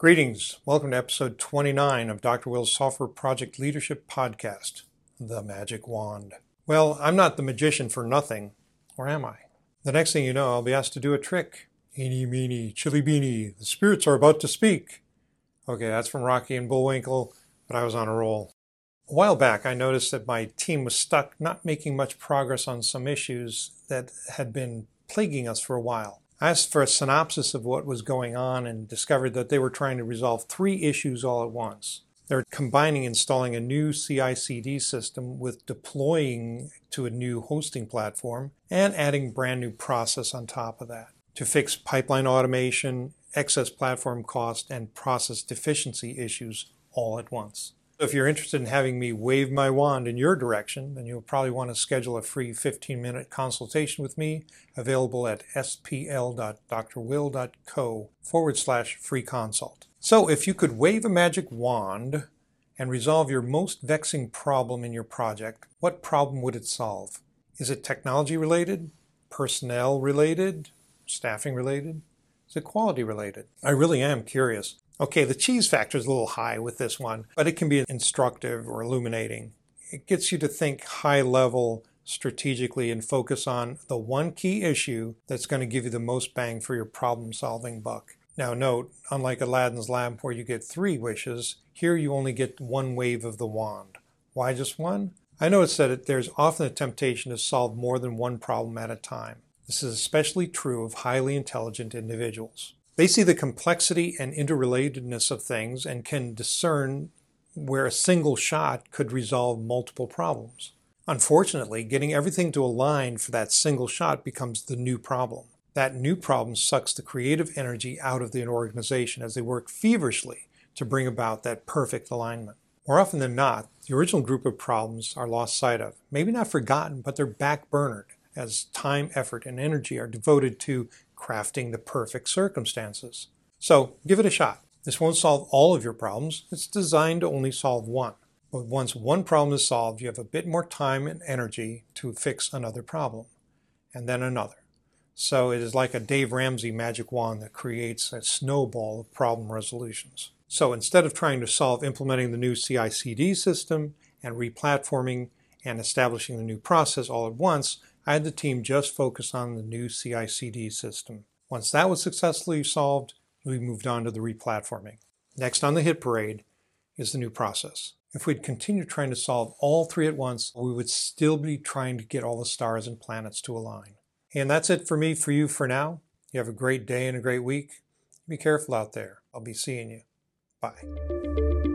Greetings. Welcome to episode 29 of Dr. Will's Software Project Leadership Podcast, The Magic Wand. Well, I'm not the magician for nothing, or am I? The next thing you know, I'll be asked to do a trick. Eeny, meeny, chilly beanie, the spirits are about to speak. Okay, that's from Rocky and Bullwinkle, but I was on a roll. A while back, I noticed that my team was stuck not making much progress on some issues that had been plaguing us for a while. Asked for a synopsis of what was going on and discovered that they were trying to resolve three issues all at once. They're combining installing a new CI CD system with deploying to a new hosting platform and adding brand new process on top of that to fix pipeline automation, excess platform cost, and process deficiency issues all at once. If you're interested in having me wave my wand in your direction, then you'll probably want to schedule a free 15 minute consultation with me, available at spl.drwill.co forward slash free consult. So, if you could wave a magic wand and resolve your most vexing problem in your project, what problem would it solve? Is it technology related, personnel related, staffing related? Is it quality related? I really am curious. Okay, the cheese factor is a little high with this one, but it can be instructive or illuminating. It gets you to think high level strategically and focus on the one key issue that's going to give you the most bang for your problem solving buck. Now, note, unlike Aladdin's lamp where you get three wishes, here you only get one wave of the wand. Why just one? I noticed that there's often a temptation to solve more than one problem at a time. This is especially true of highly intelligent individuals. They see the complexity and interrelatedness of things and can discern where a single shot could resolve multiple problems. Unfortunately, getting everything to align for that single shot becomes the new problem. That new problem sucks the creative energy out of the organization as they work feverishly to bring about that perfect alignment. More often than not, the original group of problems are lost sight of. Maybe not forgotten, but they're backburnered as time, effort, and energy are devoted to crafting the perfect circumstances. So give it a shot. This won't solve all of your problems. It's designed to only solve one. But once one problem is solved, you have a bit more time and energy to fix another problem, and then another. So it is like a Dave Ramsey magic wand that creates a snowball of problem resolutions. So instead of trying to solve implementing the new CI CD system and replatforming and establishing the new process all at once, I had the team just focus on the new CI CD system. Once that was successfully solved, we moved on to the replatforming. Next on the hit parade is the new process. If we'd continued trying to solve all three at once, we would still be trying to get all the stars and planets to align. And that's it for me, for you for now. You have a great day and a great week. Be careful out there. I'll be seeing you. Bye.